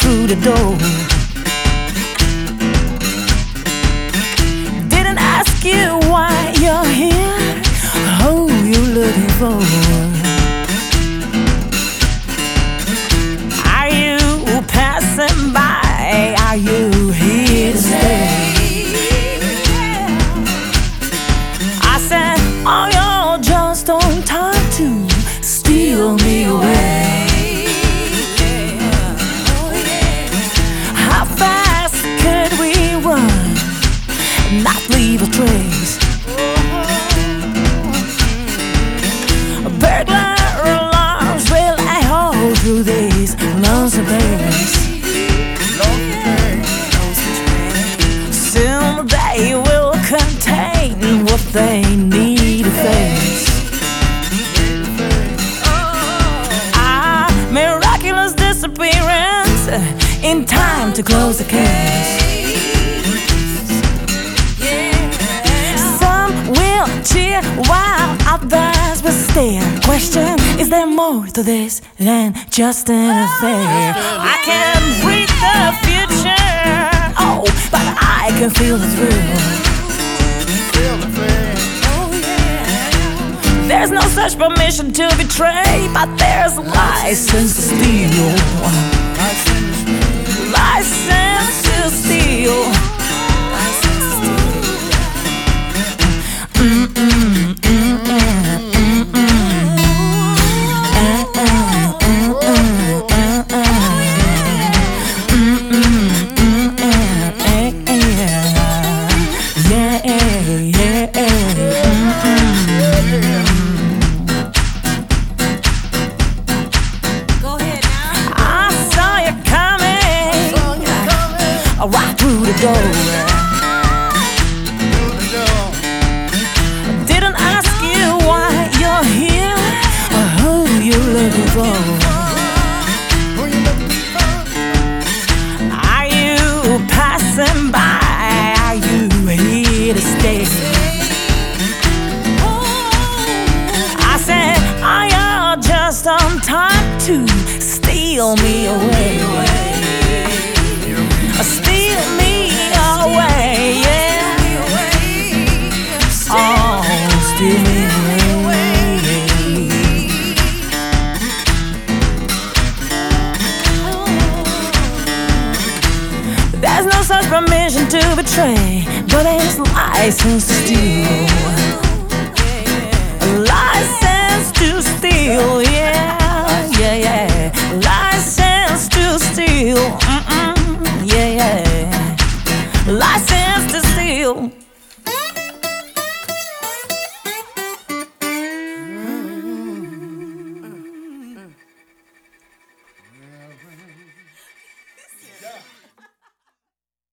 through the door. Didn't ask you why you're here, who you looking for. Are you passing by? Are you here to stay? I said, oh, you're just on time to steal me away. A. Burglar alarms will echo through these lonesome days. Soon they will contain what they need to face. Ah, miraculous disappearance in time to close the case. While others will stare. Question Is there more to this than just an affair? I can read the future, oh, but I can feel the thrill. Oh, there's no such permission to betray, but there's license to steal. License to steal. Right through the door. Didn't ask you why you're here or who you're looking for. Are you passing by? Are you here to stay? I said, I am just on time to steal me away. To betray, but it's license to steal.